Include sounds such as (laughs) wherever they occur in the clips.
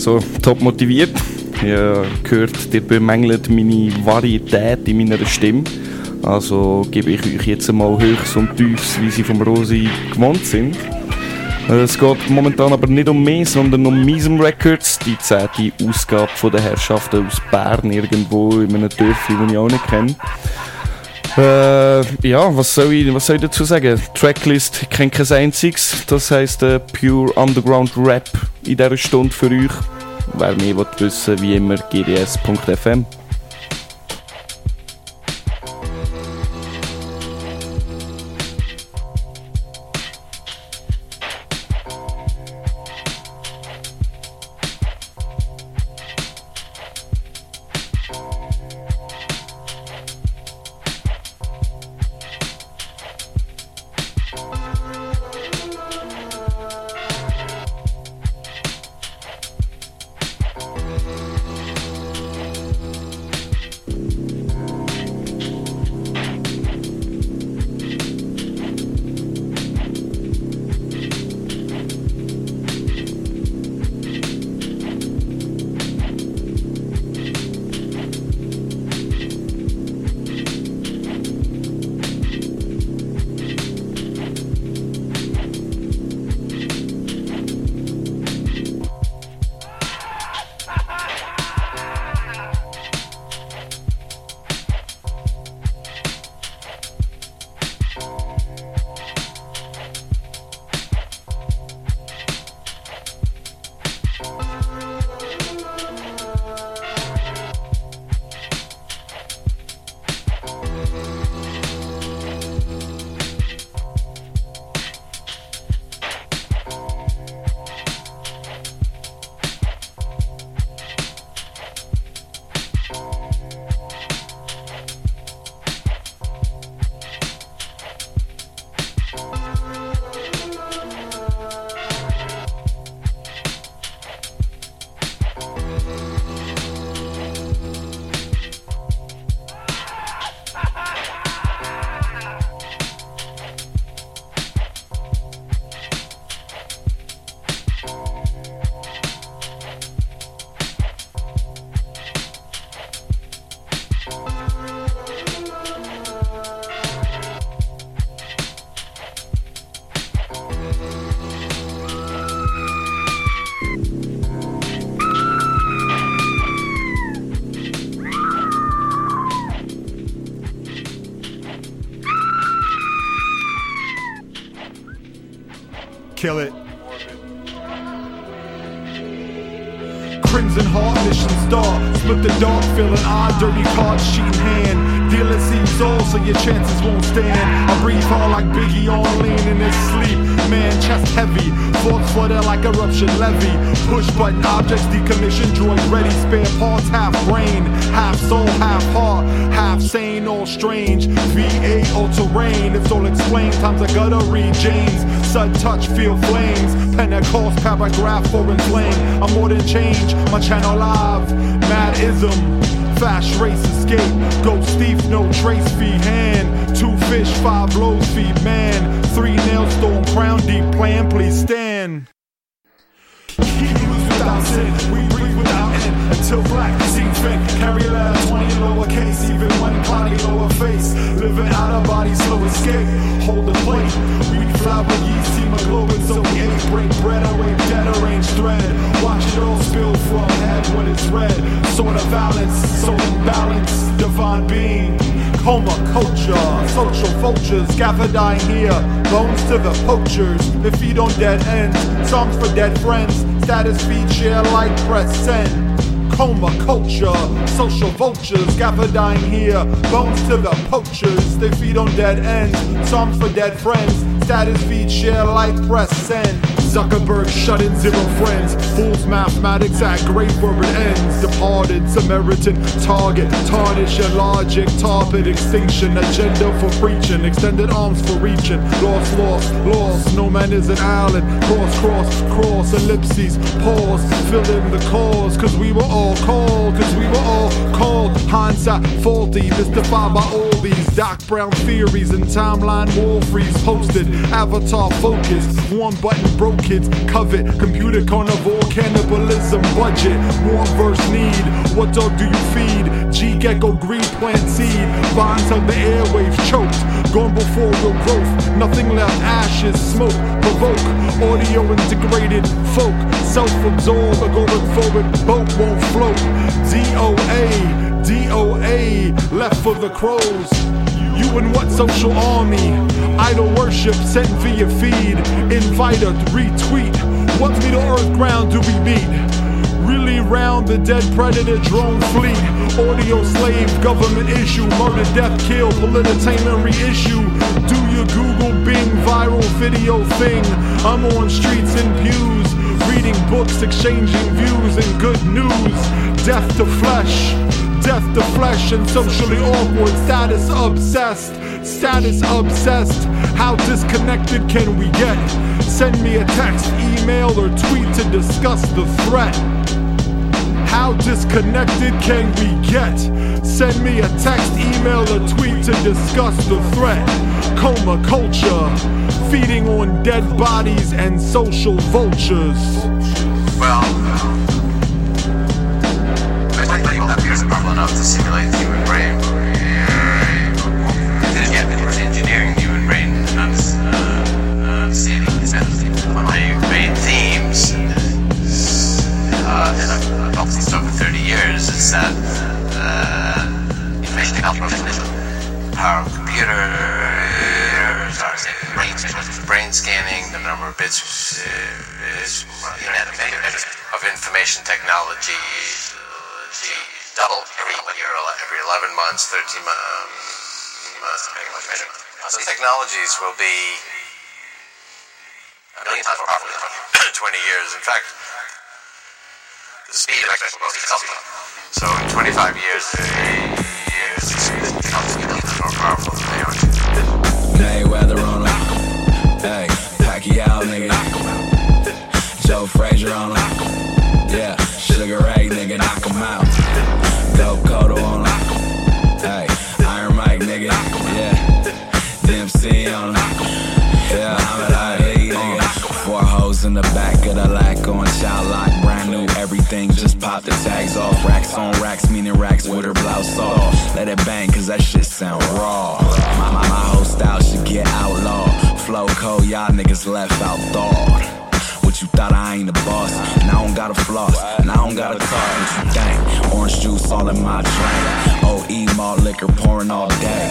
So, top motiviert. Ihr gehört, ihr bemängelt meine Varietät in meiner Stimme. Also gebe ich euch jetzt einmal Höchst und Tiefs, wie sie vom Rosi gewohnt sind. Es geht momentan aber nicht um mich, sondern um Misem Records, die zehnte Ausgabe von der Herrschaften aus Bern, irgendwo in einem Dörfli, das ich auch nicht kenne. Äh, ja, was soll, ich, was soll ich dazu sagen? Tracklist kennt kein einziges, das heisst äh, Pure Underground Rap in dieser Stunde für euch. Wer mehr wissen wie immer gds.fm. Kill it. Crimson Heart Mission Star. Split the dark, feeling odd, dirty card sheet in hand. Dealing seems all, so your chances won't stand. I breathe hard like Biggie on lean in his sleep. Man, chest heavy, thoughts flutter like eruption levy. Push button objects decommissioned, droid ready. Spare parts, half brain, half soul, half heart, half sane, all strange. VA all terrain, it's all explained. Times I gotta read James. Sud touch, feel flames. Pentecost, paragraph, foreign slang. I'm more than change, my channel live. Madism, fast race escape. Ghost thief, no trace fee hand. Two fish, five loaves feed man. Three nail storm, crown deep plan, please stand. Hebrews without sin, we breathe without end until black seem fit. Carry loud 20 lowercase, even one cloudy lower face. Living out of body, slow escape. Hold the plate. Fly with yeast, hemoglobin, so we ate. Break bread, I rape dead, arrange thread. Watch it all spill from head when it's red. Sort of balance, so imbalance, divine being. Coma culture, social vultures gather dying here. Bones to the poachers, they feed on dead ends. Songs for dead friends, status feed, share, like, press send. Coma culture, social vultures gather dying here. Bones to the poachers, they feed on dead ends. Songs for dead friends, status feed, share, like, press send. Zuckerberg shut in zero friends. Fools mathematics at great where it ends. Departed Samaritan target. Tarnish your logic. Target extinction. Agenda for preaching. Extended arms for reaching. Lost, lost, lost. No man is an island. Cross, cross, cross. Ellipses. Pause. Fill in the cause. Cause we were all called. Cause we were all called. Hindsight faulty. Mystified by all these Doc brown theories and timeline wall freeze posted. Avatar focused. One button broken kids covet. Computer carnivore, cannibalism, budget. Warm verse need. What dog do you feed? G gecko, green plant seed. Vines have the airwaves choked. Gone before real growth. Nothing left, ashes, smoke, provoke. Audio integrated folk. Self absorbed, agoraphobic boat won't float. DOA, DOA, left for the crows. You and what social army? Idol worship sent via feed. Inviter, retweet. What Middle Earth ground do we beat? Really round the dead predator drone fleet. Audio slave, government issue. Murder, death, kill, polititainment reissue. Do your Google Bing viral video thing. I'm on streets and pews. Reading books, exchanging views and good news. Death to flesh. Death to flesh and socially awkward, status obsessed, status obsessed. How disconnected can we get? Send me a text, email, or tweet to discuss the threat. How disconnected can we get? Send me a text, email, or tweet to discuss the threat. Coma culture, feeding on dead bodies and social vultures. Well, Think that powerful enough to simulate the human brain. Then again, it's engineering the human brain, not uh, uh, this. One of my main themes, uh, and I've this stuff for 30 years, is that uh, information technology, power of computer, brain, brain scanning, the number of bits uh, is internet of information technology double every year, every 11 months, 13 months, depending on technologies will be a million times more powerful in (coughs) 20 years. In fact, the speed of exponential growth is So in 25 years, 30 years, technologies will be million times more powerful than they are today. Mayweather on him. Hey, Pacquiao, nigga. Joe Frazier on him. Everything, just pop the tags off. Racks on racks, meaning racks with her blouse off. Let it bang, cause that shit sound raw. My, my, my whole style should get outlawed. Flow cold, y'all niggas left out thawed. You thought I ain't a boss? And I don't got a floss, and I don't got a car. What you think? Orange juice all in my drink. OE malt liquor pouring all day.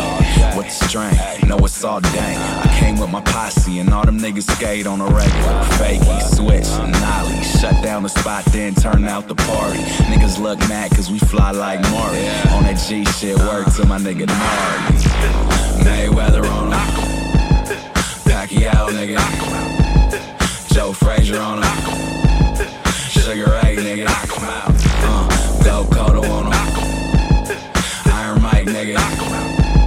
What the strength? No, it's all day. I came with my posse, and all them niggas skate on a regular. Fakey, switch, nollie. Shut down the spot, then turn out the party. Niggas look mad cause we fly like Maury. On that G shit, work to my nigga Gnarly. Mayweather on him. Pacquiao, nigga. Joe Frazier on him. Sugar Ray, nigga, knock him out. Uh, Dope Kodo on him. Iron Mike, nigga.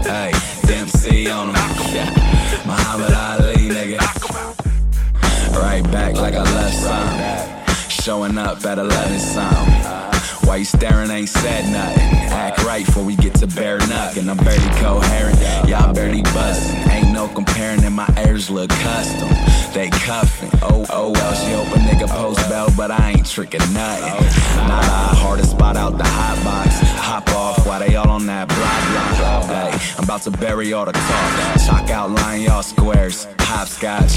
Hey, Dempsey on him. Muhammad Ali, nigga. Right back like I left some. Showing up at 11 some. Why you staring ain't said nothing. Act right before we get to bare knuckin'. I'm barely coherent, y'all barely bustin'. Ain't no comparing and my ears look custom. They cuffin', oh, oh well, she hope a nigga post bell, but I ain't trickin' nothing. Not I, hardest spot out the hot box. Hop off while they all on that block. Hey, I'm about to bury all the talk. Chalk out line y'all squares, hopscotch.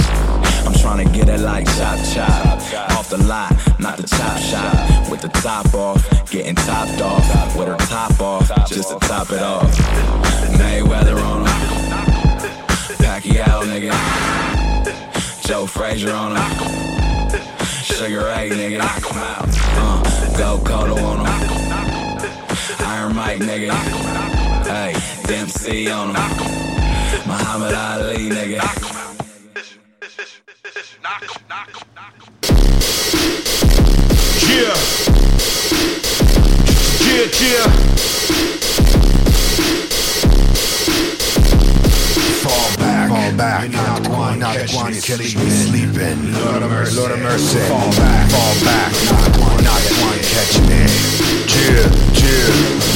I'm tryna get it like chop chop. Off the lot, not the chop shop. With the top off, getting topped off. With her top off, just to top it off. Mayweather on him. Pacquiao, nigga. Joe Frazier on him. Sugar Ray, nigga. Uh, go Kodo on him. Iron Mike, nigga. Hey, Dempsey on him. Muhammad Ali, nigga. Yeah. Yeah, yeah. Fall back, fall back. Not one, not one can leave me sleeping. Lord of mercy, Lord of mercy. Fall back, fall back. Not one, not one catch me. Yeah, yeah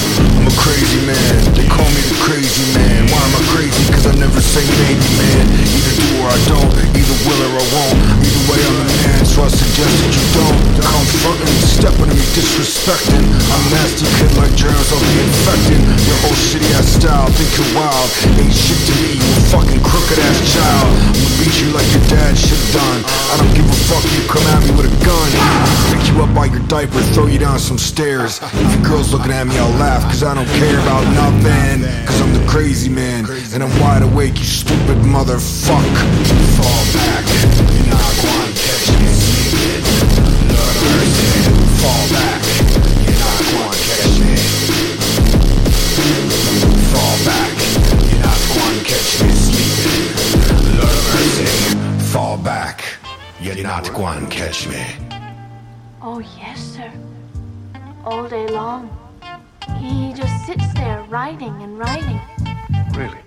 crazy man. They call me the crazy man. Why am I crazy? Cause I never say maybe, man. Either do or I don't. Either will or I won't. Either way, I'm a man, so I suggest that you don't. Confronting, stepping to me, disrespecting. I'm nasty, kid My germs, I'll be infecting. Your whole shitty ass style, think you're wild. Ain't shit to me, you fucking crooked ass child. I'ma beat you like your dad should've done. I don't give a fuck, you come at me with a gun. Pick you up by your diaper, throw you down some stairs. If your girl's looking at me, I'll laugh, cause I don't care about nothing. Cause I'm the crazy man, and I'm wide awake, you stupid motherfuck. Fall back, you're not to catch me sleeping. Lord mercy, fall back, you're not me. Fall back, you're not me sleeping. Lord mercy, fall back, you're not to catch me. Oh, yes, sir. All day long. He just sits there writing and writing. Really?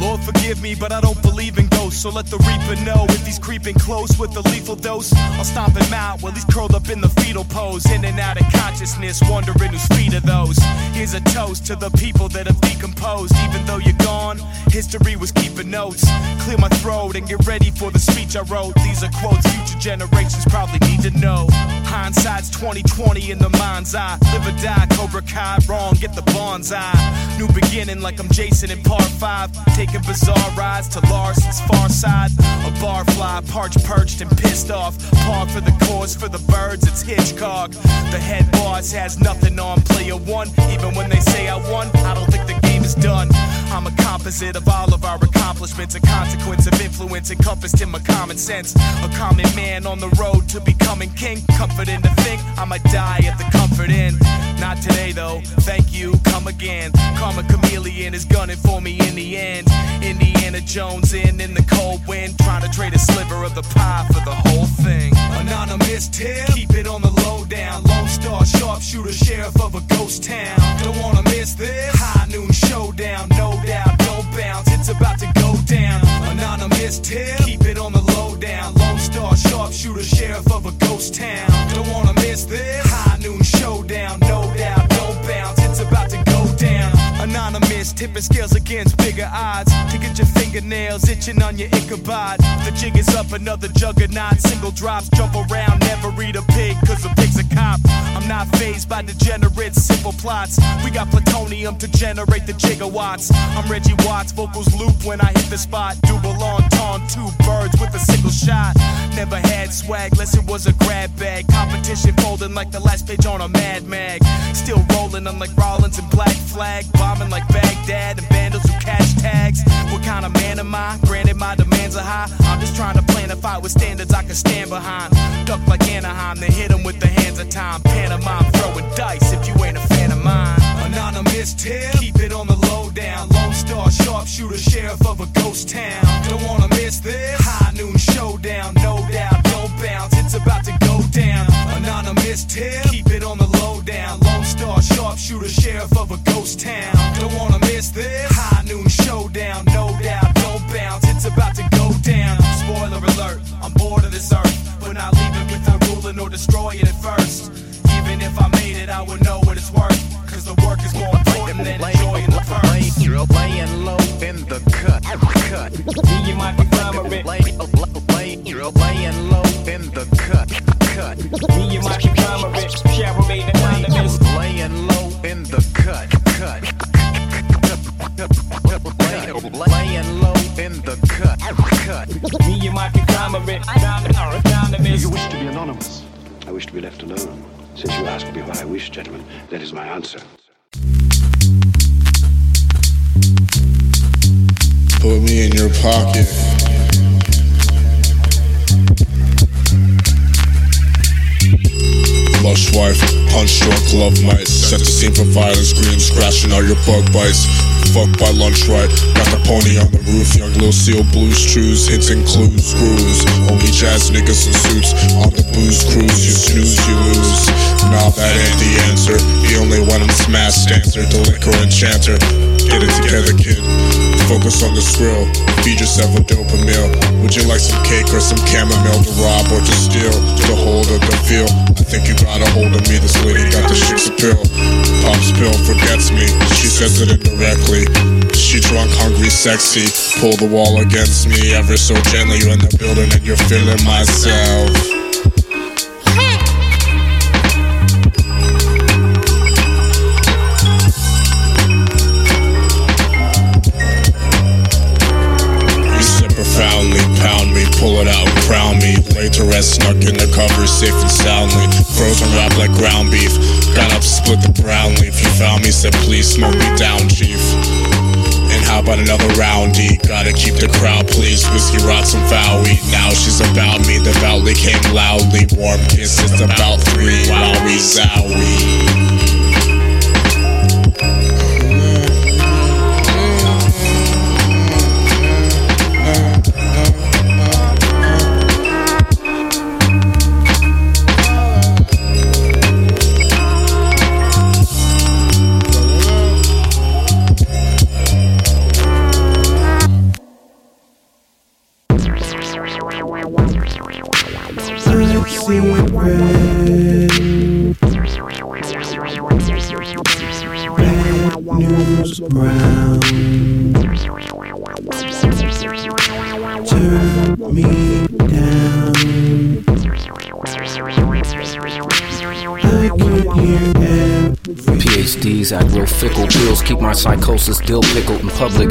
Lord forgive me, but I don't believe in ghosts. So let the reaper know if he's creeping close with a lethal dose. I'll stomp him out while he's curled up in the fetal pose. In and out of consciousness, wondering whose feet are those. Here's a toast to the people that have decomposed. Even though you're gone, history was keeping notes. Clear my throat and get ready for the speech I wrote. These are quotes future generations probably need to know. Hindsight's 2020 in the mind's eye. Live or die, Cobra Kai, wrong, get the bonsai. New beginning like I'm Jason in part 5. Taking bizarre rides to Larson's far side. A barfly, parched, perched, and pissed off. Park for the cause, for the birds, it's Hitchcock. The head boss has nothing on player one. Even when they say I won, I don't think the is done. I'm a composite of all of our accomplishments, a consequence of influence encompassed in my common sense. A common man on the road to becoming king. Comforting to think I might die at the comfort inn. Not today though, thank you, come again. Karma chameleon is gunning for me in the end. Indiana Jones in in the cold wind, trying to trade a sliver of the pie for the whole thing. Anonymous tip, keep it on the low down. Lone Star sharpshooter, sheriff of a ghost town. Don't wanna miss this. High noon showdown, no doubt, don't bounce. It's about to go. Anonymous tip, keep it on the low down. Lone Star sharpshooter, sheriff of a ghost town. Don't wanna miss this. High noon showdown, no doubt, don't bounce. It's about to go. Anonymous, tipping scales against bigger odds. To get your fingernails itching on your Ichabod. The jig is up, another juggernaut. Single drops, jump around, never eat a pig, cause a pig's a cop. I'm not phased by degenerate, simple plots. We got plutonium to generate the gigawatts. I'm Reggie Watts, vocals loop when I hit the spot. Double on ton, two birds with a single shot. Never had swag, less it was a grab bag. Competition folding like the last page on a Mad Mag. Still rolling, unlike Rollins and Black Flag. Bombing like Baghdad and vandals who cash tags. What kind of man am I? Granted, my demands are high. I'm just trying to plan a fight with standards I can stand behind. Duck like Anaheim, then hit 'em with the hands of time. Pantomime, throwing dice if you ain't a fan of mine. Anonymous tip, keep it on the low down. Lone Star sharpshooter, sheriff of a ghost town. Don't wanna miss this. High noon showdown, no doubt, don't bounce. It's about to go down. Anonymous tip, keep it on the low down. Lone Star sharpshooter, sheriff of a ghost town. Don't wanna miss Since you ask me what I wish, gentlemen, that is my answer. Put me in your pocket. Lush wife, punch drunk love mice. Set the scene for violence, green scratching all your bug bites. Fuck by lunch right, got the pony on the roof. Young Lil Seal blues trues, hits and clues, screws. Only jazz niggas in suits on the booze cruise. You snooze, you lose. Nah, that ain't the answer. The only one in this smash dancer, the liquor enchanter. Get it together, kid. Focus on the skrill. Feed yourself a dopamine. Would you like some cake or some chamomile to rob or to steal? To hold or to feel? I think you got a hold of me. This lady got the shit's pill. Pops pill forgets me. She says it indirectly. She drunk, hungry, sexy. Pull the wall against me ever so gently. You in the building and you're feeling myself. pull it out and crown me. Laid to rest, snuck in the cover, safe and soundly. Frozen wrapped like ground beef. Got up, split the brown leaf. You found me, said please smoke me down, chief. And how about another roundy? Gotta keep the crowd pleased. Whiskey rots foul, eat. Now she's about me. The volley came loudly. Warm kisses about three. Wowie, zowie. Brown. Act real fickle. Pills keep my psychosis dill pickled in public.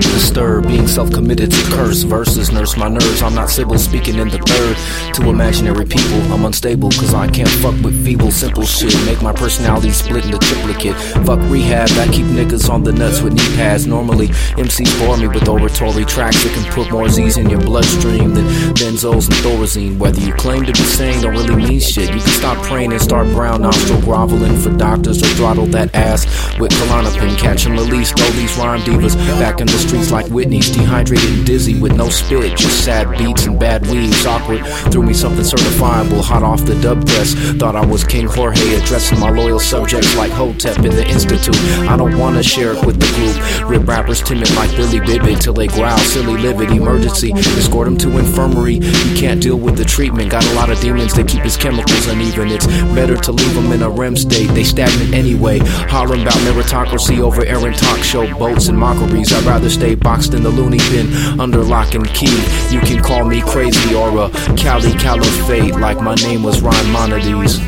Disturbed, being self committed to curse. Verses nurse my nerves. I'm not Sybil speaking in the third. To imaginary people, I'm unstable. Cause I can't fuck with feeble, simple shit. Make my personality split into triplicate. Fuck rehab, I keep niggas on the nuts with knee pads. Normally, MCs bore me with oratory tracks that can put more Z's in your bloodstream than benzos and thorazine. Whether you claim to be sane don't really mean shit. You can stop praying and start brown nostril groveling for doctors or throttle that ass with Klonopin. Catch and release, throw these rhyme divas back in the streets like Whitney's. Dehydrated and dizzy with no spit, just sad beats and bad weaves. Awkward, threw me something certifiable, hot off the dub press. Thought I was King Jorge, addressing my loyal subjects like Hotep in the Institute. I don't wanna share it with the group. Rip rappers timid like Billy Bibbit till they growl, silly livid. Emergency, escort him to infirmary. He can't deal with the treatment. Got a lot of demons that keep his chemicals uneven. It's better to leave him in a REM state. They stagnant anyway. Hollering about meritocracy over errant talk show boats and mockeries. I'd rather stay boxed in the loony bin under lock and key. You can call me crazy or a Cali Caliphate like my name was Rhymonides.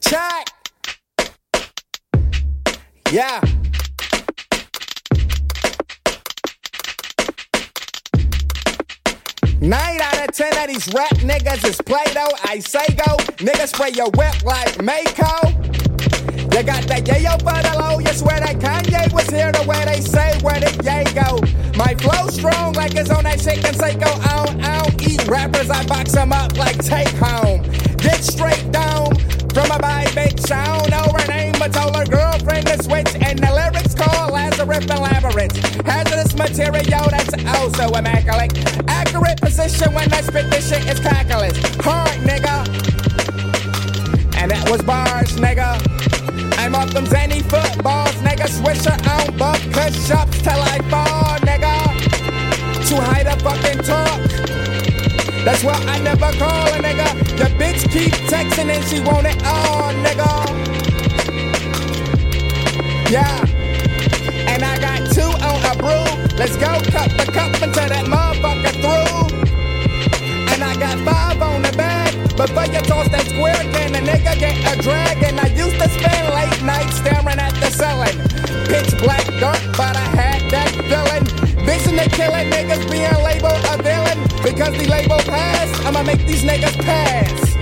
Check. Yeah. Out of ten of these rap niggas is Play-Doh. I say go. Niggas spray your whip like Mako. You got that yayo for the low. You swear that Kanye was here the way they say where did yay go? My flow strong like it's on that chicken Seiko. I don't, I don't eat rappers. I box them up like take home. Get straight down from a bye bitch. I don't know her name, but told her girlfriend to switch. And the lyrics Lazarus and Labyrinth. Hazardous material that's also immaculate. Accurate position when I spit this shit is calculus. Hard nigga. And that was bars, nigga. I'm off them zany footballs, nigga. Swisher on buff push ups till I fall, nigga. Too high to fucking talk. That's why I never call a nigga. Your bitch keep texting and she want it all, nigga. Yeah. And I got two on a brew. Let's go cut the cup until that motherfucker through. And I got five on the bag. Before you toss that square, can a nigga get a drag? And I used to spend late nights staring at the ceiling. Pitch black dark, but I had that feeling. Vision to killing niggas being labeled a villain. Because the label passed, I'ma make these niggas pass.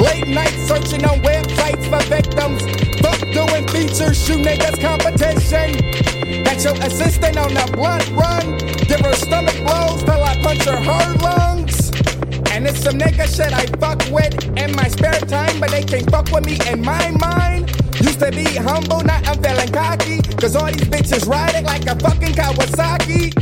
Late night searching on websites for victims. Fuck doing features, shoot niggas competition. Got your assistant on the blunt run. Give her stomach blows till I punch her her lungs. And it's some nigga shit I fuck with in my spare time, but they can't fuck with me in my mind. Used to be humble, now I'm feeling cocky. Cause all these bitches riding like a fucking Kawasaki.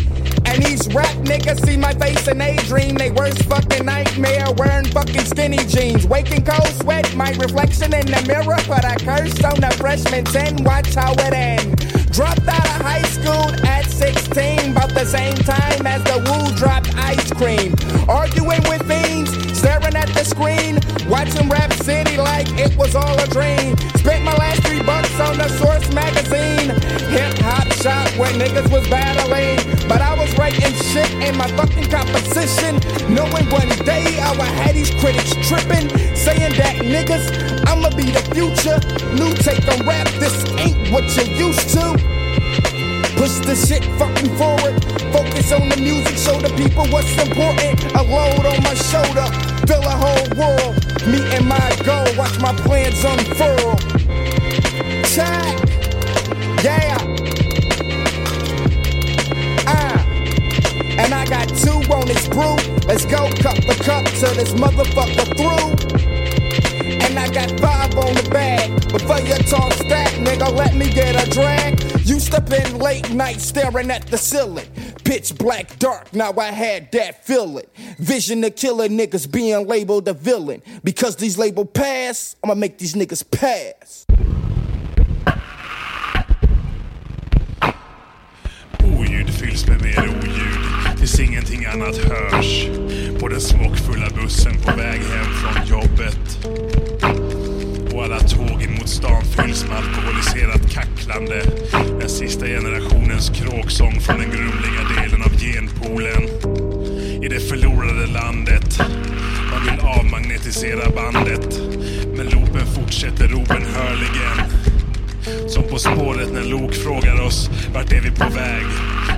And these rap niggas see my face and they dream they worst fucking nightmare wearing fucking skinny jeans. Waking cold sweat, my reflection in the mirror, but I curse on the freshman 10. Watch how it end. Dropped out of high school at 16, about the same time as the Wu dropped ice cream. Arguing with fiends, staring at the screen, watching Rap City like it was all a dream. Spent my last three bucks on the Source magazine. Hip hop shop where niggas was battling, but I was writing shit in my fucking composition. Knowing one day I would have these critics tripping, saying that niggas, I'ma be the future. New take on rap, this ain't what you're used to. Push the shit fucking forward. Focus on the music, show the people what's important. A load on my shoulder, fill a whole world. Me and my goal, watch my plans unfurl. Check, yeah. Ah, and I got two on this brew. Let's go, cup the cup till this motherfucker through. And I got five on the bag. Before you talk stack, nigga, let me get a drag. Used to been late night staring at the ceiling. Pitch black dark, now I had that feeling. Vision of killer niggas being labeled a villain. Because these label pass, I'ma make these niggas pass. Oljud fylls med mer oljud tills ingenting annat hörs. På den smockfulla bussen på väg hem från jobbet. Bara alla tågen mot stan fylls med alkoholiserat kacklande. Den sista generationens kråksång från den grumliga delen av genpoolen. I det förlorade landet. Man vill avmagnetisera bandet. Men loopen fortsätter obenhörligen. Som På spåret när Lok frågar oss vart är vi på väg?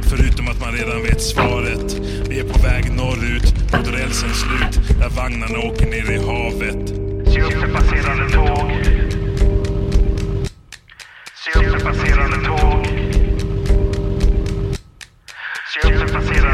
Förutom att man redan vet svaret. Vi är på väg norrut mot rälsens slut där vagnarna åker ner i havet. Se upp för passerande tåg. Se upp för passerande tåg. Se upp för passerande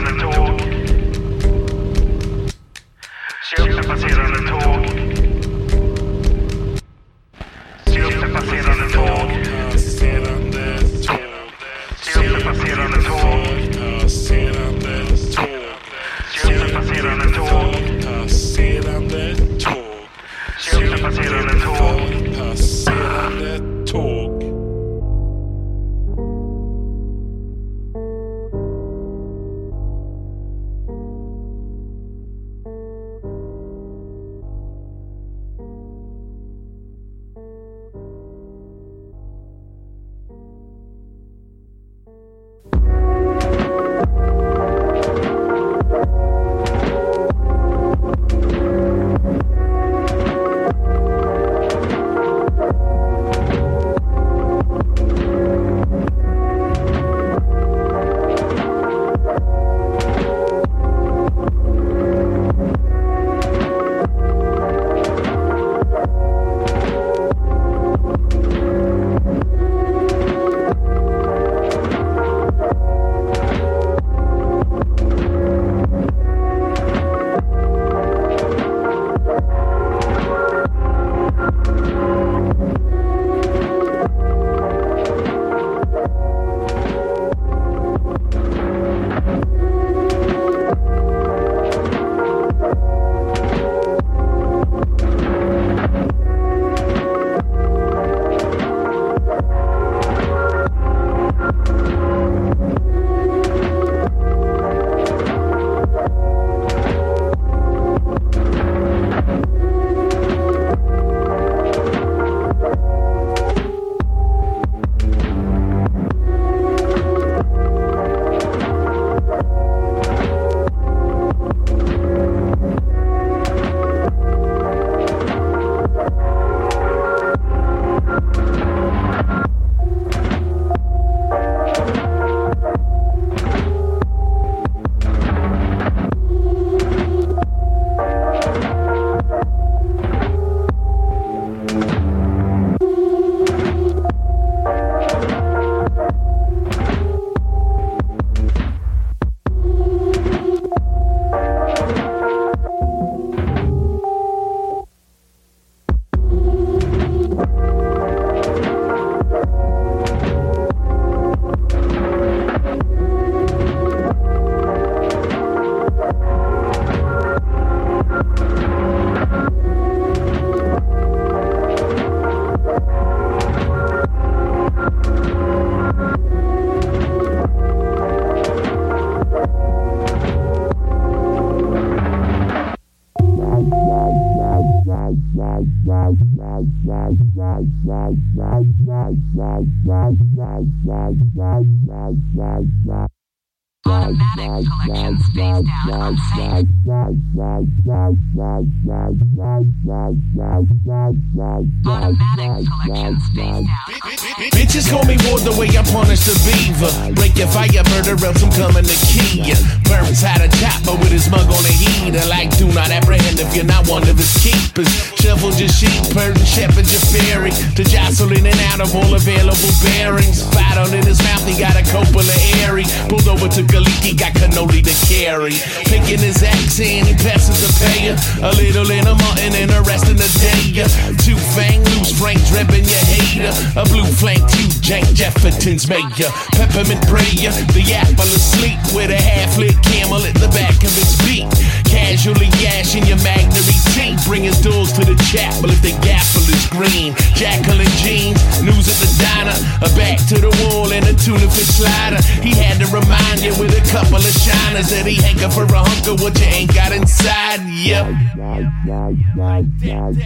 punish the beaver. Break your fire, murder else I'm coming to kill ya. Burns had a chopper with his mug on the heater. Like, do not apprehend if you're not one of his keepers. Shuffled your sheep, purred and shepherd your fairy. Jostle in and out of all available bearings. Fight in his mouth, he got a Coppola airy. Pulled over to Galiki, got cannoli to carry. Picking his accent, he passes a payer. A little in a mutton and the rest in the day. Two fang loose, Frank dripping your hater. A blue flank, you Jank Jefferson's mayor. Peppermint prayer, the apple asleep with a half lit camel at the back of its beak. Casually gashing your magnary teeth. Bringing doors to the chapel if the gaffle is green. Jacqueline jeans, news at the diner. A back to the wall and a tuna fish slider. He had to remind you with a couple of shiners that he hanker for a hunk of what you ain't got inside. Yep.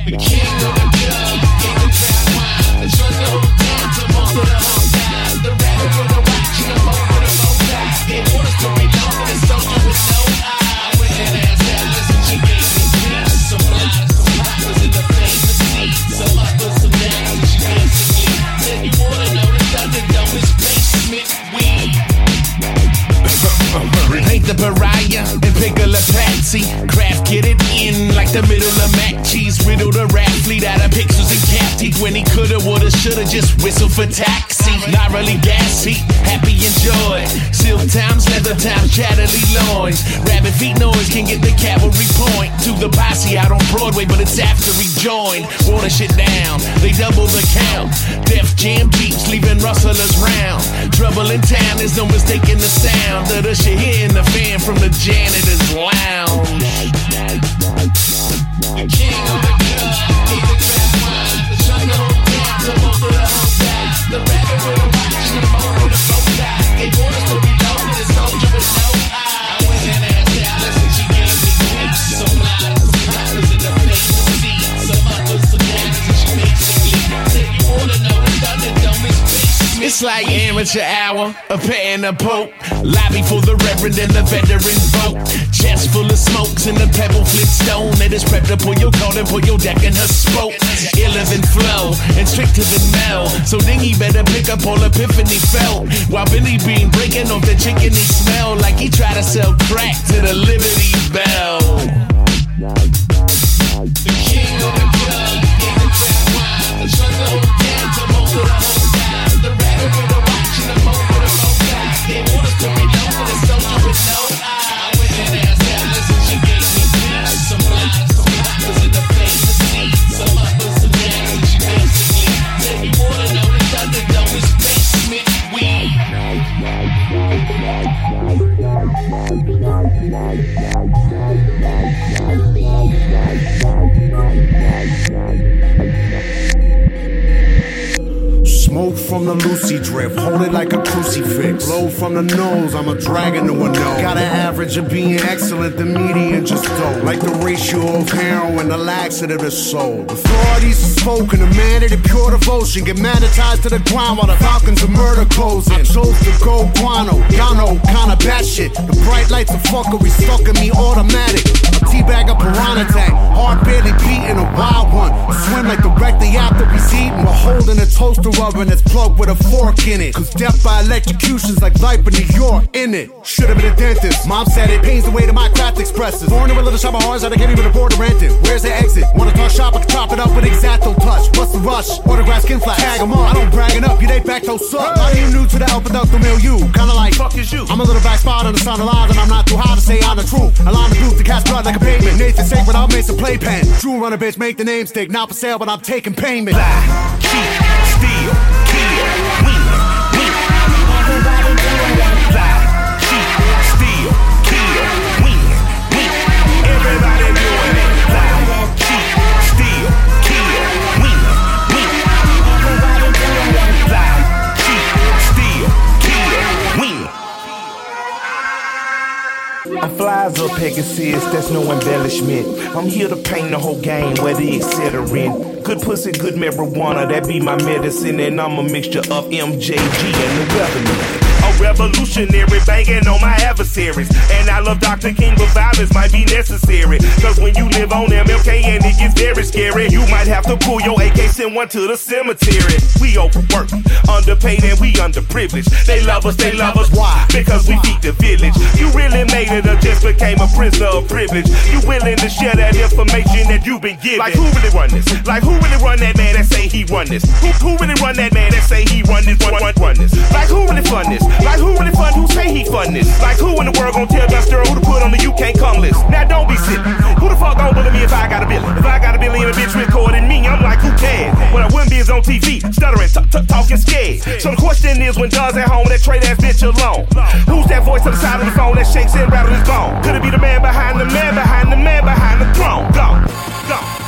The king of the club, king of trap wine. Shut the whole to most of the whole time. The rabbit for the watch and the moat for the bow tie. Gave orders to Broadway, but it's after he joined. Water shit down, they double the count. Def Jam beats leaving rustlers round. Trouble in town, there's no mistaking the sound of the shit hitting the fan from the janitor's lounge. King of the club, trap wine. The jungle down of the whole time. The with a watch the to It's like amateur hour, a pet and a pope. Lobby for the reverend and the veteran vote. Chest full of smokes and a pebble flintstone. That is prepped to pull your coat and pull your deck in her spoke. Iller than flow and strict to the Mel. So Dingy better pick up all epiphany felt. While Billy Bean breaking off the chicken he smell like he try to sell crack to the Liberty Bell. The king of the Hold it like. Blow from the nose, I'm a dragon to a nose. Got an average of being excellent, the median just dope. Like the ratio of heroin, the laxative is sold. Authorities have spoken, a man of the pure devotion. Get magnetized to the ground while the falcons of murder closing. I chose to go guano, y'all know, kinda bad shit. The bright lights of fuckery stuck me automatic. A teabag, a piranha tank, heart barely beating, a wild one. Swim like directly after he's eating. We're holding a toaster oven that's plugged with a fork in it. Cause death by like life in New York, in it. Should've been a dentist. Mom said it pains the way that my craft expresses. Born in a little shop of horrors that I can't even afford to rent it. Where's the exit? Wanna talk shop, I can chop it up with exacto touch. What's the rush? Autograph skin flash. Tag 'em up. I don't bragging up, you they back those suck. How you new to the alpha the milieu? Kinda like, fuck is you? I'm a little back spot on the sound of lies, and I'm not too high to say I'm the truth. A line of boots to cast blood like a pavement. Nathan sacred, I'll make some playpen. True runner bitch, make the name stick. Not for sale, but I'm taking payment. Lie, cheat, steal, I flies up Pegasus, that's no embellishment. I'm here to paint the whole game, whether it's set or in. Good pussy, good marijuana, that be my medicine, and I'm a mixture of MJG and the government. A revolutionary banging on my adversaries. And I love Dr. King, but violence might be necessary. Cause when you live on MLK and it gets very scary, you might have to pull your AK, send one to the cemetery. We overwork, underpaid, and we underprivileged. They love us, they love us. Why? Because we feed the village. You really made it or just became a prisoner of privilege? You willing to share that information that you've been given? Like who really run this? Like who really run that man that say he run this? Who, who really run that man that say he run this? Run, run, run this? Like who really fund this? Like who really fund? Who say he fund this? Like who in the world gonna tell Dusty who to put on the you can't come list? Now don't be silly. Who the fuck gonna bully me if I got a billion? If I got a billion, a bitch recording me, I'm like who cares? What I wouldn't be is on TV, stuttering, t- talking scared. So the question is, when Doug's at home, that trade ass bitch alone. Who's that voice on the side of the phone that shakes and rattles his bone? Could it be the man behind the man behind the man behind the throne? Go, go.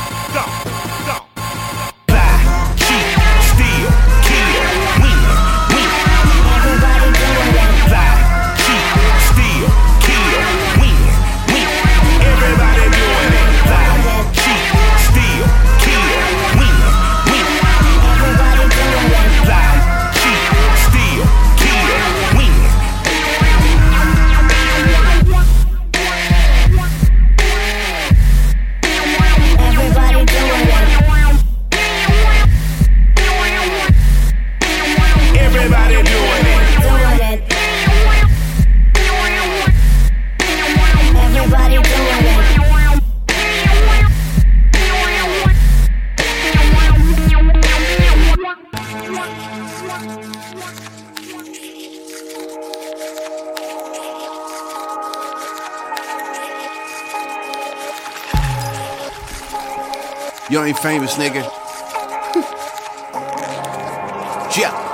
You ain't famous, nigga. (laughs) yeah.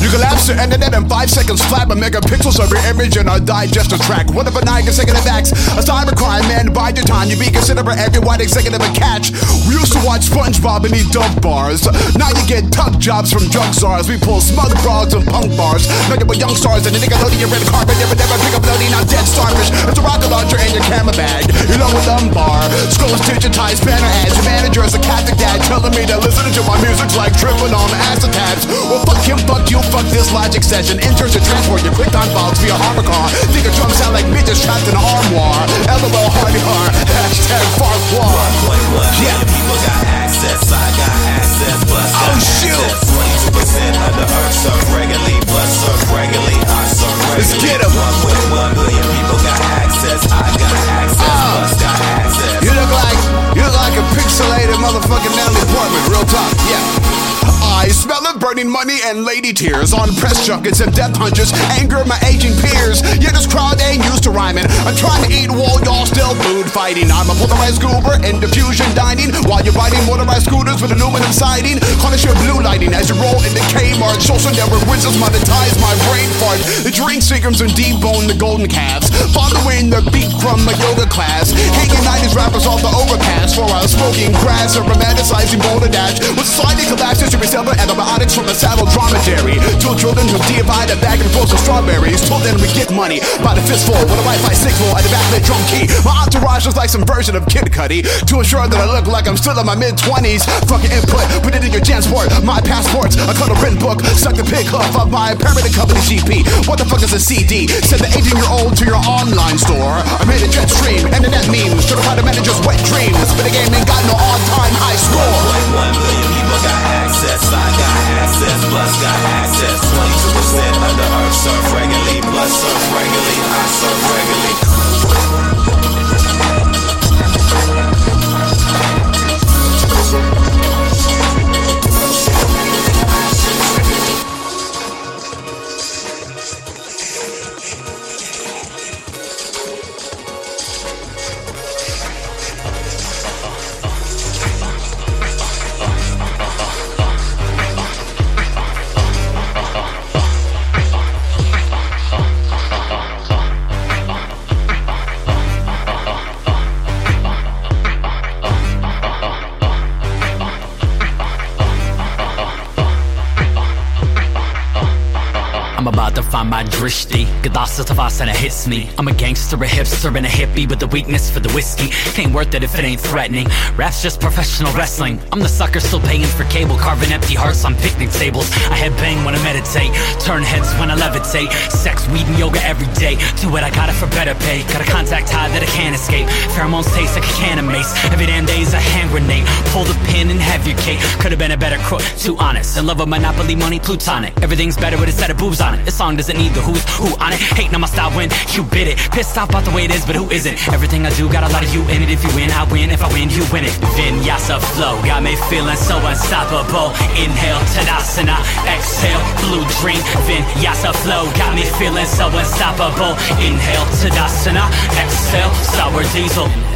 You collapse the internet in five seconds flat, but megapixels of your image in a digester track. One of a nine consecutive acts. A cybercrime, man, by your time you be considered for every white executive a catch. We used to watch SpongeBob in these dope bars. Now you get tuck jobs from drug czars. We pull smug broads and punk bars. Nugget with young stars and the nigga loading your red carpet. Never, never pick up loading not dead starfish. It's a rocket launcher in your camera bag. You know with lumbar. Scrolls digitized banner ads. Your manager is a Catholic dad telling me that listening to my music's like tripping on acetabs. Well, fuck him, fuck you, fuck this logic session. Enters to transport You your on files via harbor car. Think a drum sound like midgets trapped in an armoire. LOL hardy har. Hashtag Farquhar. Yeah. People got access, I got access, plus Oh, shoot. Twenty-two percent of the earth surf regularly, but surf regularly, I surf regularly. Let's get 'em. One point one billion people got access, I got access, plus got access. You look like you look like a pixelated motherfucking Natalie Portman. Real talk, yeah. Uh, I smell of burning money and lady tears on press junkets and death hunches. Anger my aging peers. Yeah, this crowd ain't used to rhyming. I'm trying to eat while y'all still food fighting. I'm a polarized goober in diffusion dining while you're riding motorized scooters with aluminum siding. Harness your blue lighting as you roll into Kmart. Social network wizards monetize my brain fart. The drink seekers and debone the golden calves. Following the beat from my yoga class. Hanging 90s rappers off the overpass for our smoking grass and romanticizing boulder dash. With sliding collapses to resemble antibiotics from a saddle dromedary. Two children who divide a bag of frozen strawberries. Till then we get money by the fistful with a Wi-Fi signal at the back of the drum key. My entourage is like some version of Kid Cudi to ensure that I look like I'm still in my mid twenties. Fucking input, put it in your Jansport. My passports, a a written book, suck the pig hoof of my permanent company GP. What the fuck is a CD? Send the 18 year old to your online store. I made a jet stream, internet memes, certified manager's wet dreams. But the game ain't got no all-time high score. Got access, I got access, plus got access. Twenty-two percent of the earth surf regularly, plus surf regularly, I surf regularly. My drishti. Gadasa it hits me. I'm a gangster, a hipster, and a hippie with a weakness for the whiskey. Ain't worth it if it ain't threatening. Rap's just professional wrestling. I'm the sucker still paying for cable, carving empty hearts on picnic tables. I head bang when I meditate, turn heads when I levitate. Sex, weed, and yoga every day. Do what I got it for better pay. Got a contact high that I can't escape. Pheromones taste like a can of mace. Every damn day's a hand grenade. Pull the pin and have your cake. Could have been a better crook, too honest. In love with Monopoly money, plutonic. Everything's better with a set of boobs on it. This song doesn't need the who's who on it. Hating on my style when you bid it. Pissed off about the way it is, but who isn't? Everything I do got a lot of you in it. If you win, I win. If I win, you win it. Vinyasa flow got me feeling so unstoppable. Inhale, Tadasana. Exhale, blue dream. Vinyasa flow got me feeling so unstoppable. Inhale, Tadasana. Exhale, sour diesel.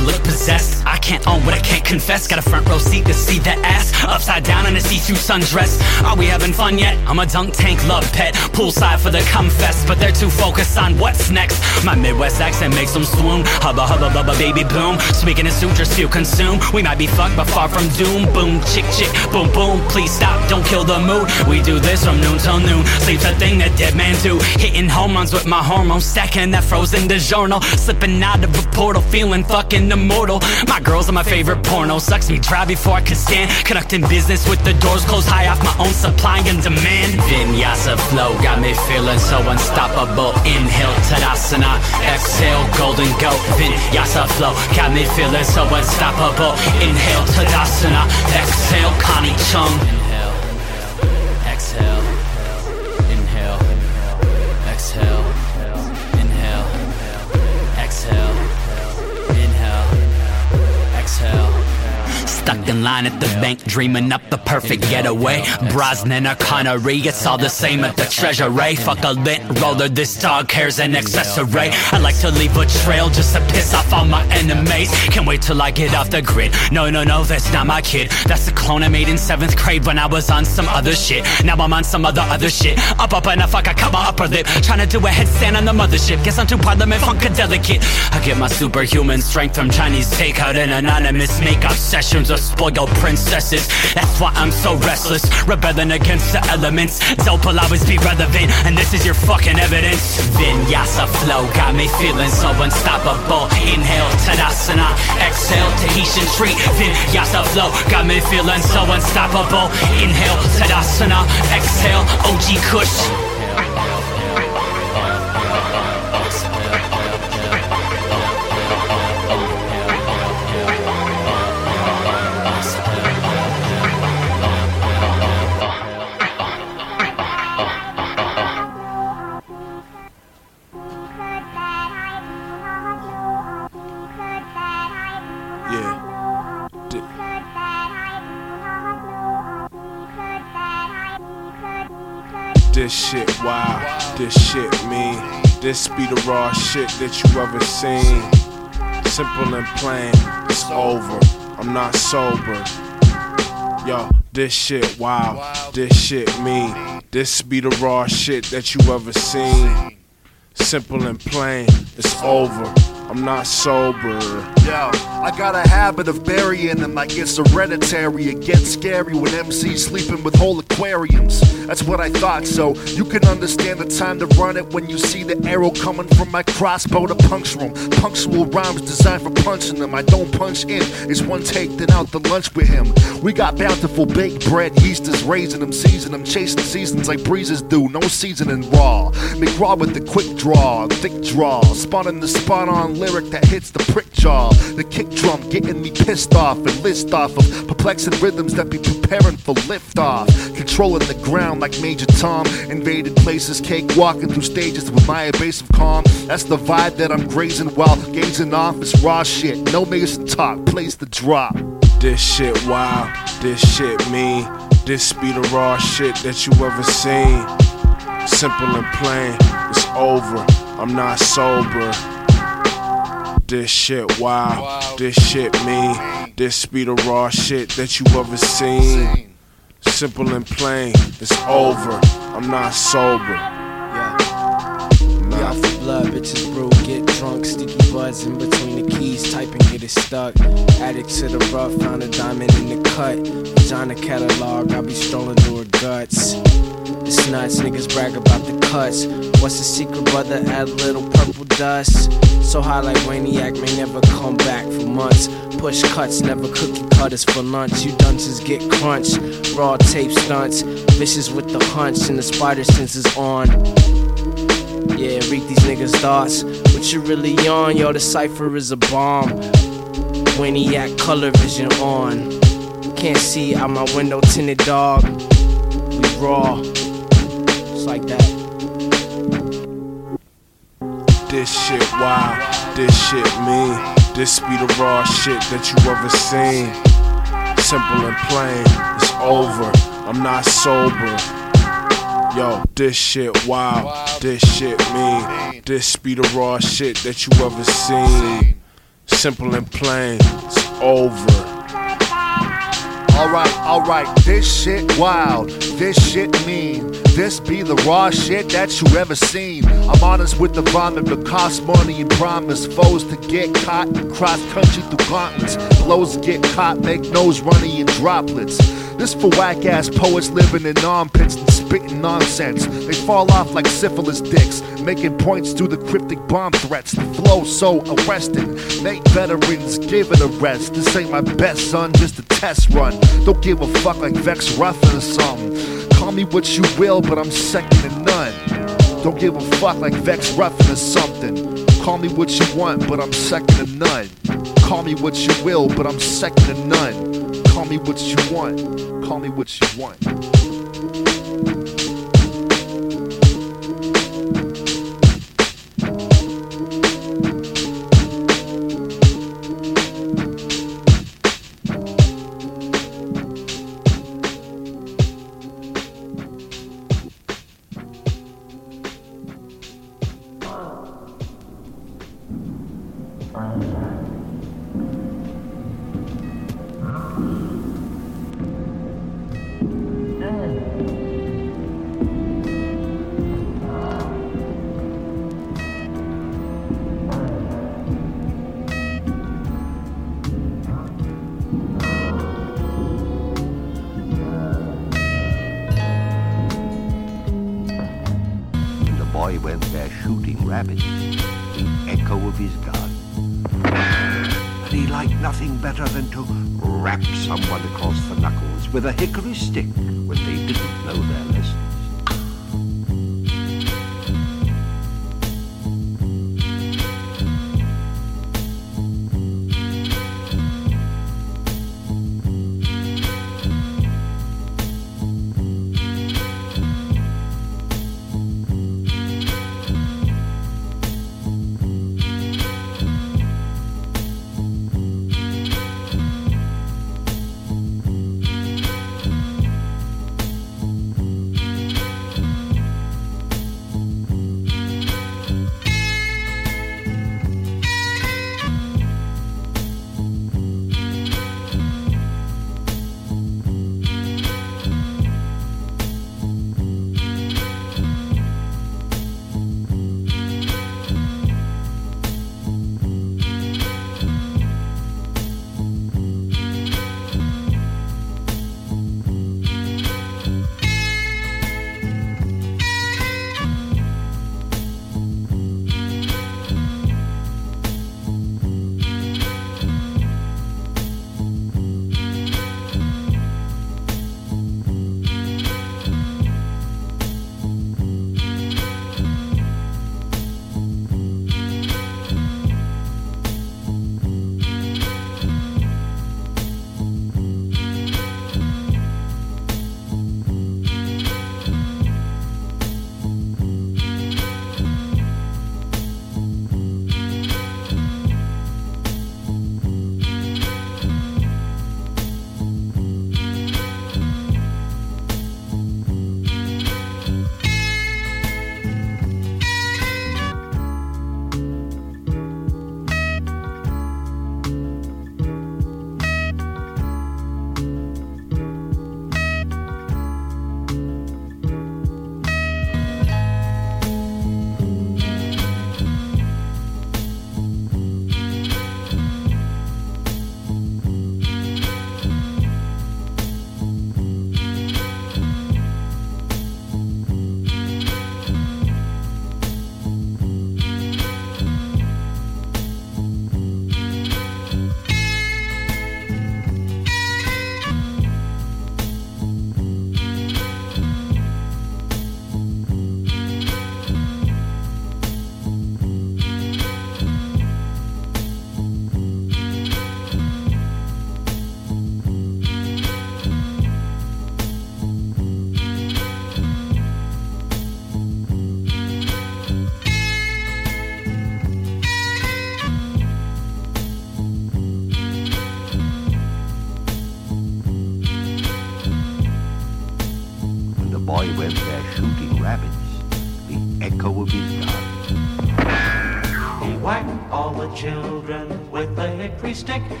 I look possessed. I can't own what I can't confess. Got a front row seat to see that ass upside down in a see-through sundress. Are we having fun yet? I'm a dunk tank love pet, poolside for the cum fest, but they're too focused on what's next. My Midwest accent makes them swoon. Hubba hubba bubba baby boom. Speaking in sutras to consume. We might be fucked, but far from doom. Boom chick chick boom boom. Please stop, don't kill the mood. We do this from noon till noon. Sleep's a thing that dead man do. Hitting home runs with my hormones, stacking that frozen DiGiorno. Slipping out of a portal, feeling fucking immortal. My girls are my favorite porno. Sucks me dry before I can stand. Conducting business with the doors closed high off my own supply and demand. Vinyasa flow got me feeling so unstoppable. Inhale, Tadasana. Exhale, golden goat. Vinyasa flow got me feeling so unstoppable. Inhale, Tadasana. Exhale, Connie Chung. Stuck in line at the bank, dreaming up the perfect getaway. Brosnan or Connery, it's all the same at the treasury. Fuck a lit roller, this dog cares an accessory. I like to leave a trail just to piss off all my enemies. Can't wait till I get off the grid. No, no, no, that's not my kid. That's the clone I made in seventh grade when I was on some other shit. Now I'm on some other other shit. Up, up, and up, fuck, I cut my upper lip. Trying to do a headstand on the mothership. Guess I'm too parliament funkadelicate. I get my superhuman strength from Chinese takeout and anonymous makeup sessions of spoiled princesses. That's why I'm so restless. Rebelling against the elements. Dope will always be relevant, and this is your fucking evidence. Vinyasa flow got me feeling so unstoppable. Inhale, Tadasana. Exhale, Tahitian treat. Vinyasa flow got me feeling so unstoppable. Inhale, Tadasana. Exhale, OG Kush. This be the raw shit that you ever seen. Simple and plain, it's over. I'm not sober. Yo, this shit wow, this shit mean. This be the raw shit that you ever seen. Simple and plain, it's over. I'm not sober. Yo, I got a habit of burying them like it's hereditary. It gets scary when MCs sleeping with whole aquariums. That's what I thought, so you can understand the time to run it when you see the arrow coming from my crossbow to puncture. Punctual rhymes designed for punching them. I don't punch in, it's one take, then out to lunch with him. We got bountiful baked bread, yeast is raising them, season them, chasing seasons like breezes do. No seasoning raw. McRaw with the quick draw, thick draw, spawning the spot on lyric that hits the prick jaw. The kick drum getting me pissed off and list off of perplexing rhythms that be preparing for liftoff. Controlling the ground like Major Tom. Invaded places, cake walking through stages with my evasive calm. That's the vibe that I'm grazing while gazing off. It's raw shit. No Mason talk, place the drop. This shit wild, this shit mean. This be the raw shit that you ever seen. Simple and plain, it's over. I'm not sober. This shit wow, this shit mean. This be the raw shit that you ever seen. Simple and plain, it's over. I'm not sober. Blood, bitches brew, get drunk, sticky buzz in between the keys, typing get it stuck. Addict to the rough, found a diamond in the cut. Vagina catalog, I be strolling through her guts. It's nuts, niggas brag about the cuts. What's the secret, brother? Add little purple dust. So high like Waniac may never come back for months. Push cuts, never cookie cutters for lunch. You dunces get crunched. Raw tape stunts, vicious with the hunch, and the spider sense is on. Yeah, read these niggas' thoughts. What you really on? Yo, the cipher is a bomb. Waniac color vision on. Can't see out my window, tinted dog. We raw. Just like that. This shit wild, this shit mean. This be the raw shit that you ever seen. Simple and plain, it's over. I'm not sober. Yo, this shit wild, this shit mean. This be the raw shit that you ever seen. Simple and plain, it's over. Alright, alright, this shit wild, this shit mean. This be the raw shit that you ever seen. I'm honest with the vomit, but cost money and promise. Foes to get caught and cross country through gauntlets. Blows get caught, make nose runny in droplets. This for whack ass poets living in armpits and spitting nonsense. They fall off like syphilis dicks, making points through the cryptic bomb threats. The flow so arresting. Make veterans give it a rest. This ain't my best, son, just a test run. Don't give a fuck like Vex Ruffin or something. Call me what you will, but I'm second to none. Don't give a fuck like Vex Ruffin or something. Call me what you want, but I'm second to none. Call me what you will, but I'm second to none. Call me what you want. Call me what you want.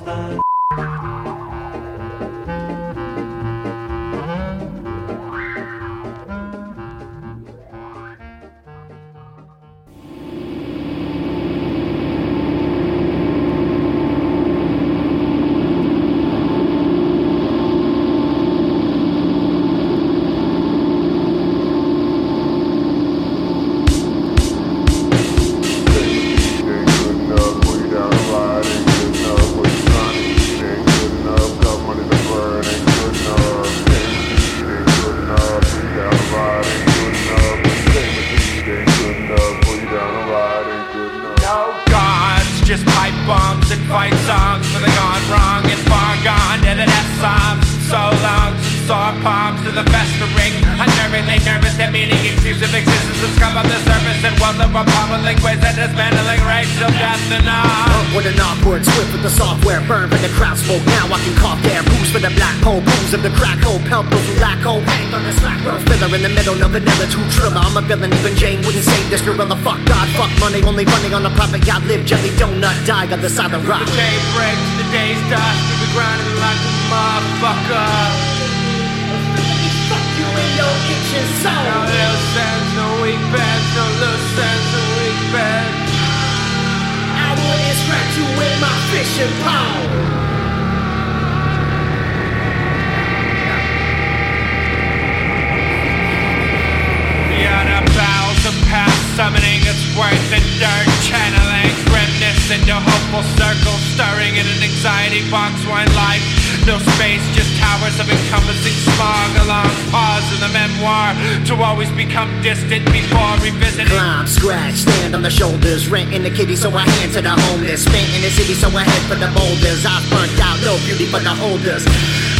He the crack hole, pelt those who lack hope. Hang on the slack rope, filler in the middle, no vanilla, two triller. I'm a villain, even Jane wouldn't save this gorilla. Fuck God, fuck money, only running on the profit. God live, jelly donut, die on the side of the rock. The day breaks, the day's dust, we be grinding like a motherfucker. Fuck you in your kitchen soul. No loose ends, no weak beds, no loose ends, no weak beds. I wouldn't scratch you with my fishing pole. Summoning its words in dirt, channeling grimness into hopeful circles, stirring in an anxiety box one life. No space, just towers of encompassing smog along pause in the memoir to always become distant before revisiting. Climb, scratch, stand on the shoulders, rent in the kitty, so I hand to the homeless. Spent in the city, so I head for the boulders. I burnt out, no beauty for the holders.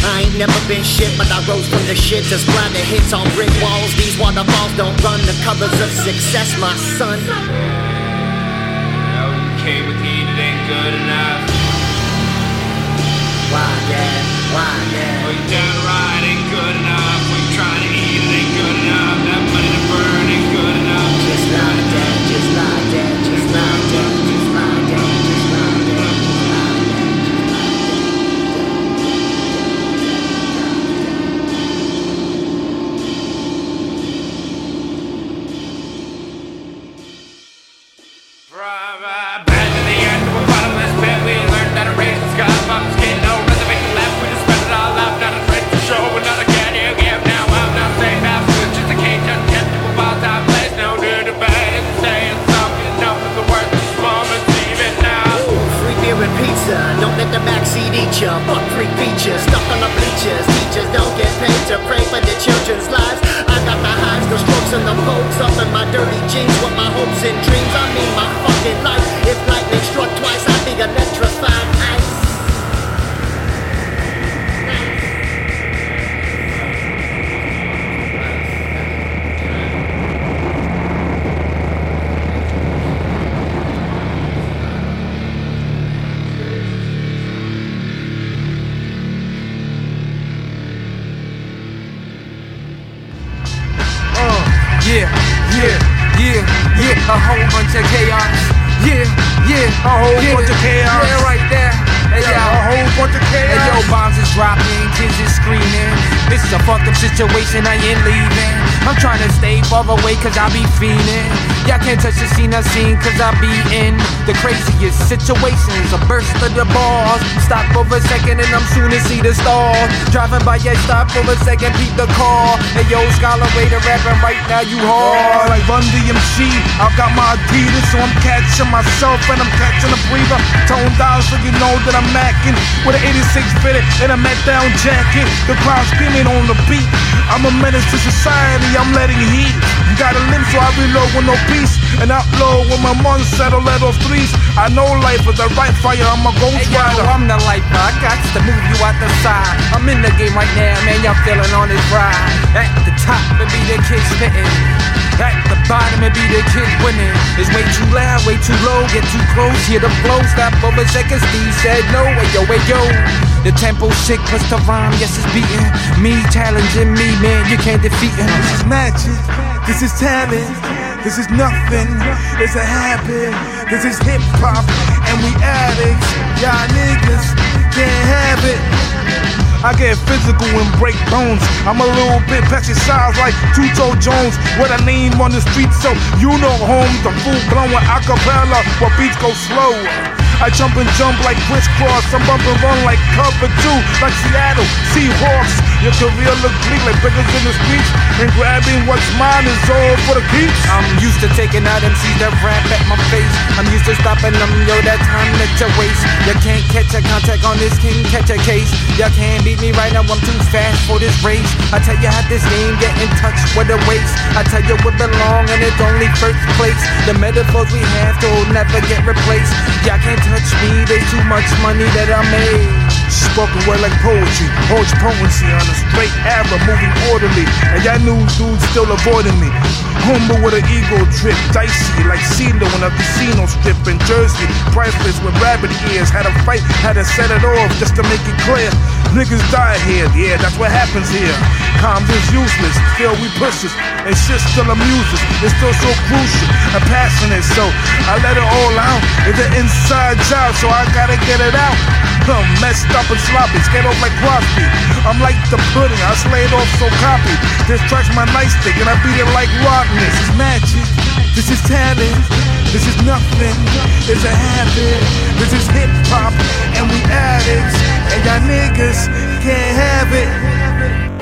I ain't never been shit, but I rose from the shit. Just grind the hits on brick walls. These waterfalls don't run the colors of success, my son. Oh, you came with heat, it ain't good enough. Why, dad? Why, dad? Well, you downright ain't ya. Fuck free features, situation, I ain't leaving. Far away cause I be fiending. Y'all can't touch the scene I seen cause I be in the craziest situations. A burst of the balls. Stop for a second and I'm soon to see the stars. Driving by, yeah, stop for a second, peep the car. Hey, yo, scholar, way to rapping right now, you hard. Like Run DMC, I got my Adidas, so I'm catching myself and I'm catching a breather. Tone down so you know that I'm macking with an 86 fitted and a met down jacket. The crowd screaming on the beat. I'm a menace to society, I'm letting heat. Gotta live so I reload with no peace. And outlaw when my mom settle let off threes. I know life is a right fire, I'm a ghost Hey yo. I'm the lifer. I got to move you out the side. I'm in the game right now, man. Y'all feeling on this ride. At the top, it be the kids spitting. At the bottom, it be the kids winning. It's way too loud, way too low. Get too close, hear the flow. Stop over a second. Steve said no. Hey yo, hey yo. The tempo sick, what's the rhyme? Yes, it's beating. Me challenging me, man. You can't defeat him. This is magic. This is talent. This is nothing. It's a habit. This is hip hop, and we addicts. Y'all niggas can't have it. I get physical and break bones. I'm a little bit size like Tuto Jones. What a name on the street, so you know home. The full blown acapella where beats go slow. I jump and jump like crisscross. I'm bump and run like cover two, like Seattle Seahawks. Your career look bleak like beggars in the streets. And grabbing what's mine is all for the keeps. I'm used to taking out MCs that rap at my face. I'm used to stopping them, yo, that time that you waste. You can't catch a contact on this king, catch a case. You can't beat me right now, I'm too fast for this race. I tell you how this game get in touch with the waste. I tell you what belong and it's only first place. The metaphors we have to never get replaced. Y'all can't touch me, they too much money that I made. Spoken word like poetry, holds potency on a straight arrow, moving orderly. And y'all news dudes still avoiding me. Humble with an ego trip, dicey like CeeLo in a casino strip in Jersey. Priceless with rabbit ears, had a fight, had to set it off just to make it clear. Niggas die here, yeah, that's what happens here. Comms is useless, still we push and shit still amuses. It's still so crucial and passionate, so I let it all out. It's an inside job, so I gotta get it out. I'm messed up and sloppy, scared off like Crosby. I'm like the pudding, I slayed off so copy. This track's my nightstick, and I beat it like. This is magic, this is talent, this is nothing, it's a habit. This is hip hop, and we addicts, and y'all niggas can't have it.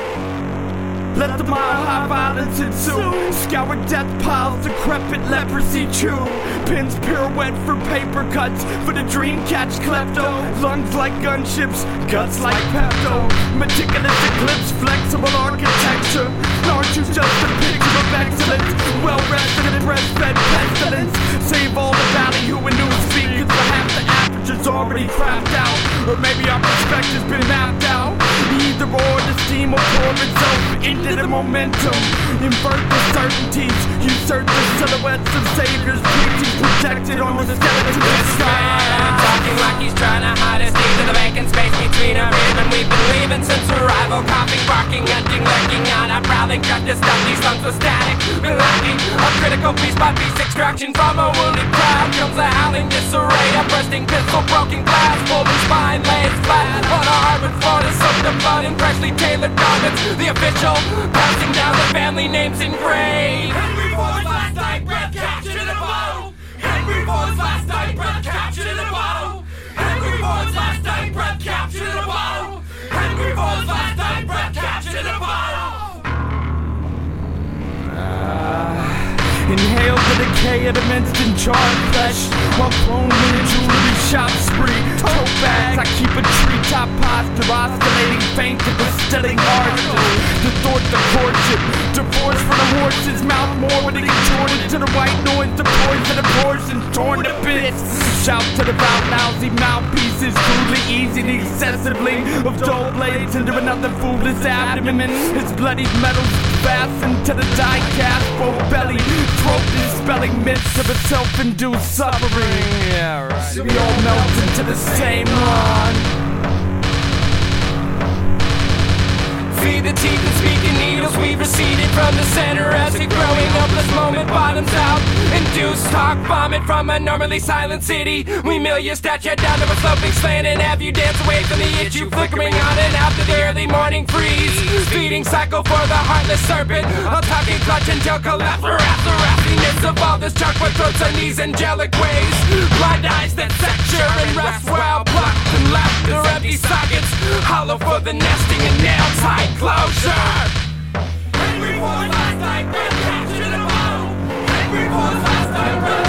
Let the mile high violence ensue. Scour death piles, decrepit leprosy chew. Pins pirouette for paper cuts. For the dream catch klepto. Lungs like gunships, guts like Pepto. Meticulous eclipse, flexible architecture. Aren't you just a picture of excellence? Well rested and breastfed pestilence. Save all the ballyhoo and newspeak. Cause half the aperture's already crapped out. Or maybe our perspective's been mapped out. Either or the steam will pour itself into the momentum. Invert the certainties, usurp the silhouettes of saviors, preaching projected on the skeleton of the sky. Talking like he's trying to hide his teeth in the vacant space between our rib and we've been leaving since arrival. Coughing, barking, hunting, lurking on our prowling. To stuff these lungs with static. Been lacking a critical piece by piece extraction from a wounded crowd. Comes a howling disarray, a bursting pistol, broken glass, full spine lays flat on a hardwood floor to soak the blood in freshly tailored garments. The official passing down the family names engraved. Henry Ford's last night breath captured in a bottle. Henry Ford's last night breath captured in a bottle. Henry Ford's last night breath captured in a bottle. Henry Ford's last night breath captured in a bottle. Ah. Inhale the decay of the and charred flesh. While thrown in a jewelry shop spree. Tote bags, I keep a treetop posture Oscillating faint to the stilling arches To thwart the courtship Divorce from the horse's mouth. More when it contorted to the white noise. The poison of portion torn to bits. Shout to the bout lousy mouthpieces. Crudely the excessively. Of dull blades into another foolish abdomen His bloody metals fastened to the die-cast. Both belly Throat dispelling myths of a self-induced suffering Yeah, right. We all melt into the same lawn Feed the teeth and speaking needles receded from the center As a growing helpless moment bottoms out. Induced talk vomit from a normally silent city. We mill your statue down to a sloping slant And have you dance away from the issue Flickering on and out to the early morning freeze Feeding cycle for the heartless serpent. A talking clutch until collapse rassiness of all this chalkboard throats and these angelic ways. Blind eyes that secture and rest while Plucked and left their empty sockets. Hollow for the nesting and nail tight closure Henry Ford's last night, Henry Ford's last night,